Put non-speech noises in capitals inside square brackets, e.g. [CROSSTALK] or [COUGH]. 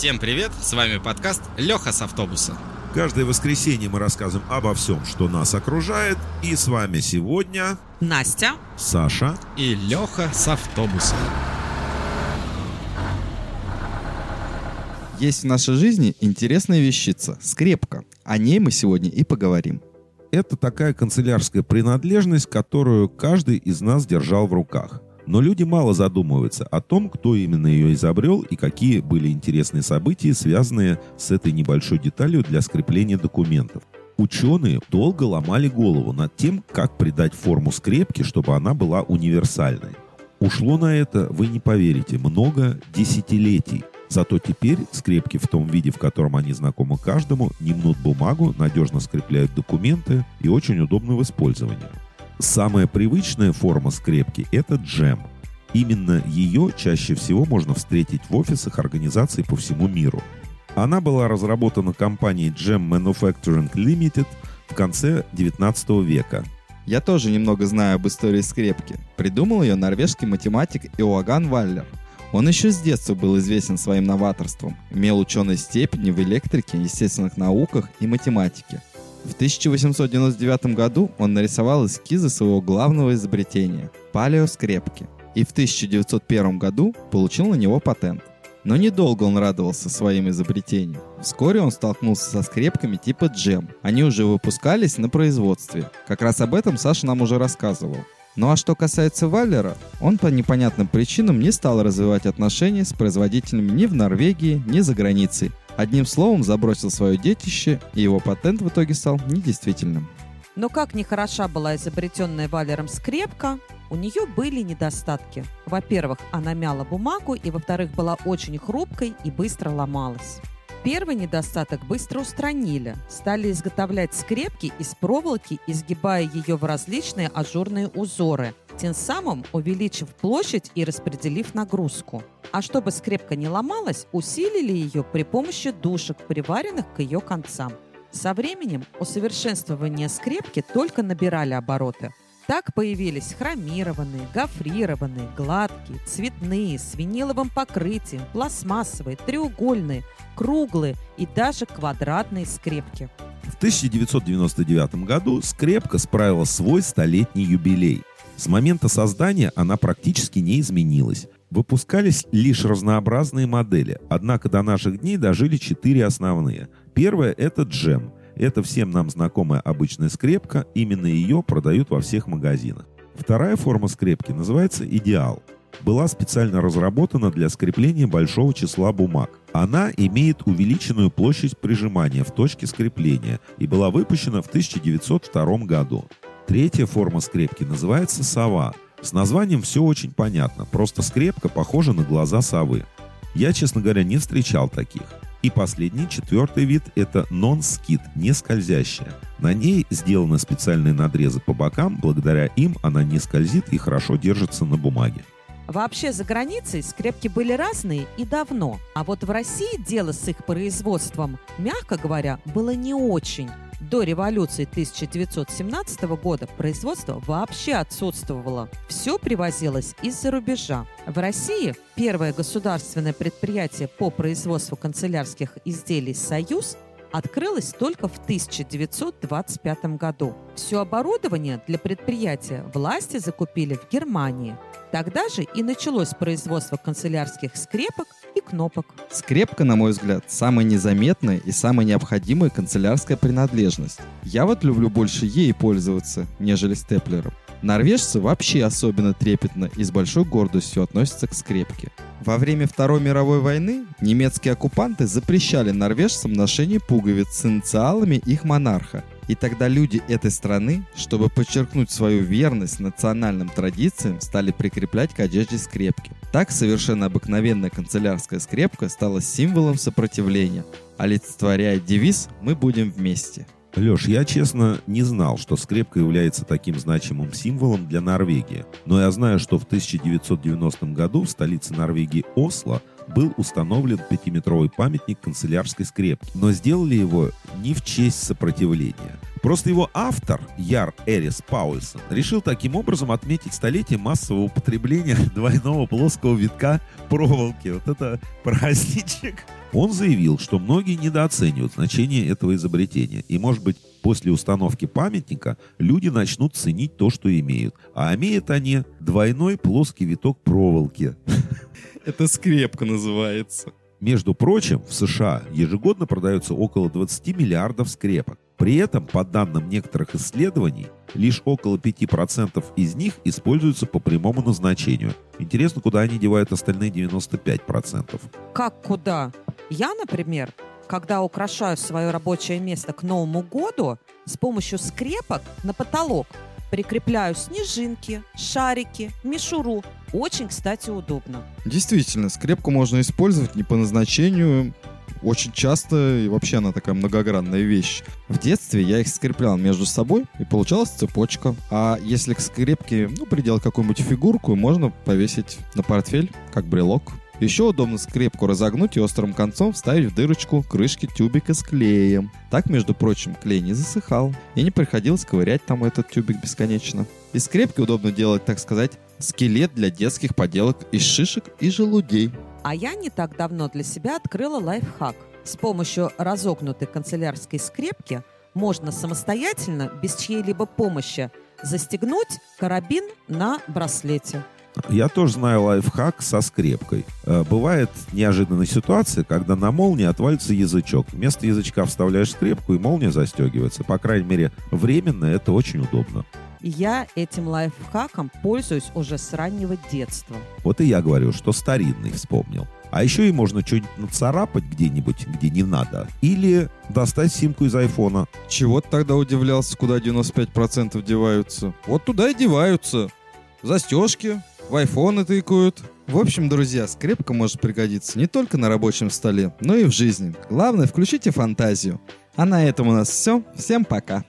Всем привет, с вами подкаст Леха с автобуса. Каждое воскресенье мы рассказываем обо всем, что нас окружает. И с вами сегодня Настя Саша и Леха с автобуса. Есть в нашей жизни интересная вещица – скрепка. О ней мы сегодня и поговорим. Это такая канцелярская принадлежность, которую каждый из нас держал в руках. Но люди мало задумываются о том, кто именно ее изобрел и какие были интересные события, связанные с этой небольшой деталью для скрепления документов. Ученые долго ломали голову над тем, как придать форму скрепки, чтобы она была универсальной. Ушло на это, вы не поверите, много десятилетий. Зато теперь скрепки в том виде, в котором они знакомы каждому, не мнут бумагу, надежно скрепляют документы и очень удобны в использовании. Самая привычная форма скрепки – это джем. Именно ее чаще всего можно встретить в офисах организаций по всему миру. Она была разработана компанией Gem Manufacturing Limited в конце 19 века. Я тоже немного знаю об истории скрепки. Придумал ее норвежский математик Иоганн Валлер – он еще с детства был известен своим новаторством, имел ученые степени в электрике, естественных науках и математике. В 1899 году он нарисовал эскизы своего главного изобретения – палеоскрепки, и в 1901 году получил на него патент. Но недолго он радовался своим изобретениям. Вскоре он столкнулся со скрепками типа джем. Они уже выпускались на производстве. Как раз об этом Саша нам уже рассказывал. Ну а что касается Валлера, он по непонятным причинам не стал развивать отношения с производителями ни в Норвегии, ни за границей. Одним словом, забросил свое детище, и его патент в итоге стал недействительным. Но как не хороша была изобретенная Валером скрепка, у нее были недостатки. Во-первых, она мяла бумагу, и во-вторых, была очень хрупкой и быстро ломалась. Первый недостаток быстро устранили. Стали изготовлять скрепки из проволоки, изгибая ее в различные ажурные узоры, тем самым увеличив площадь и распределив нагрузку. А чтобы скрепка не ломалась, усилили ее при помощи душек, приваренных к ее концам. Со временем усовершенствование скрепки только набирали обороты – так появились хромированные, гофрированные, гладкие, цветные, с виниловым покрытием, пластмассовые, треугольные, круглые и даже квадратные скрепки. В 1999 году скрепка справила свой столетний юбилей. С момента создания она практически не изменилась. Выпускались лишь разнообразные модели, однако до наших дней дожили четыре основные. Первая – это джем – это всем нам знакомая обычная скрепка, именно ее продают во всех магазинах. Вторая форма скрепки называется «Идеал». Была специально разработана для скрепления большого числа бумаг. Она имеет увеличенную площадь прижимания в точке скрепления и была выпущена в 1902 году. Третья форма скрепки называется «Сова». С названием все очень понятно, просто скрепка похожа на глаза совы. Я, честно говоря, не встречал таких. И последний, четвертый вид – это нон-скид, не скользящая. На ней сделаны специальные надрезы по бокам, благодаря им она не скользит и хорошо держится на бумаге. Вообще за границей скрепки были разные и давно, а вот в России дело с их производством, мягко говоря, было не очень. До революции 1917 года производство вообще отсутствовало. Все привозилось из-за рубежа. В России первое государственное предприятие по производству канцелярских изделий «Союз» открылось только в 1925 году. Все оборудование для предприятия власти закупили в Германии. Тогда же и началось производство канцелярских скрепок и кнопок. Скрепка, на мой взгляд, самая незаметная и самая необходимая канцелярская принадлежность. Я вот люблю больше ей пользоваться, нежели степлером. Норвежцы вообще особенно трепетно и с большой гордостью относятся к скрепке. Во время Второй мировой войны немецкие оккупанты запрещали норвежцам ношение пуговиц с инициалами их монарха. И тогда люди этой страны, чтобы подчеркнуть свою верность национальным традициям, стали прикреплять к одежде скрепки. Так совершенно обыкновенная канцелярская скрепка стала символом сопротивления, олицетворяя девиз «Мы будем вместе». Леш, я честно не знал, что скрепка является таким значимым символом для Норвегии. Но я знаю, что в 1990 году в столице Норвегии Осло был установлен пятиметровый памятник канцелярской скрепки, но сделали его не в честь сопротивления. Просто его автор, Яр Эрис Паульсон, решил таким образом отметить столетие массового употребления [LAUGHS] двойного плоского витка проволоки. Вот это [LAUGHS] праздничек. Он заявил, что многие недооценивают значение этого изобретения, и, может быть, после установки памятника люди начнут ценить то, что имеют. А имеют они двойной плоский виток проволоки. [LAUGHS] Это скрепка называется. Между прочим, в США ежегодно продается около 20 миллиардов скрепок. При этом, по данным некоторых исследований, лишь около 5% из них используются по прямому назначению. Интересно, куда они девают остальные 95%. Как куда? Я, например, когда украшаю свое рабочее место к Новому году, с помощью скрепок на потолок прикрепляю снежинки, шарики, мишуру. Очень, кстати, удобно. Действительно, скрепку можно использовать не по назначению, очень часто и вообще она такая многогранная вещь. В детстве я их скреплял между собой и получалась цепочка. А если к скрепке, ну, приделать какую-нибудь фигурку, можно повесить на портфель, как брелок. Еще удобно скрепку разогнуть и острым концом вставить в дырочку крышки тюбика с клеем. Так, между прочим, клей не засыхал и не приходилось ковырять там этот тюбик бесконечно. Из скрепки удобно делать, так сказать, скелет для детских поделок из шишек и желудей. А я не так давно для себя открыла лайфхак. С помощью разогнутой канцелярской скрепки можно самостоятельно, без чьей-либо помощи, застегнуть карабин на браслете. Я тоже знаю лайфхак со скрепкой. Э, Бывает неожиданная ситуация, когда на молнии отвалится язычок. Вместо язычка вставляешь скрепку, и молния застегивается. По крайней мере, временно это очень удобно. И я этим лайфхаком пользуюсь уже с раннего детства. Вот и я говорю, что старинный вспомнил. А еще и можно что-нибудь нацарапать где-нибудь, где не надо. Или достать симку из айфона. Чего ты тогда удивлялся, куда 95% деваются? Вот туда и деваются. Застежки, в айфоны тыкают. В общем, друзья, скрепка может пригодиться не только на рабочем столе, но и в жизни. Главное, включите фантазию. А на этом у нас все. Всем пока.